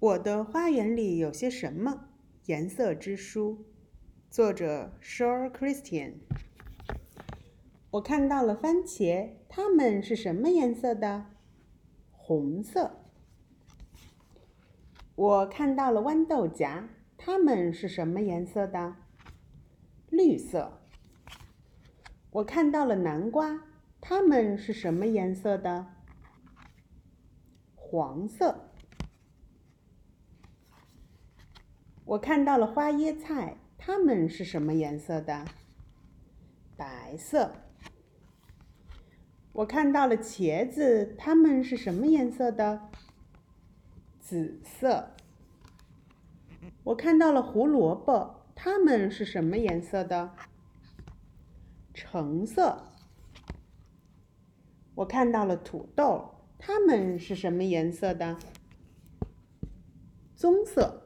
我的花园里有些什么？颜色之书，作者 Shore Christian。我看到了番茄，它们是什么颜色的？红色。我看到了豌豆荚，它们是什么颜色的？绿色。我看到了南瓜，它们是什么颜色的？黄色。我看到了花椰菜，它们是什么颜色的？白色。我看到了茄子，它们是什么颜色的？紫色。我看到了胡萝卜，它们是什么颜色的？橙色。我看到了土豆，它们是什么颜色的？棕色。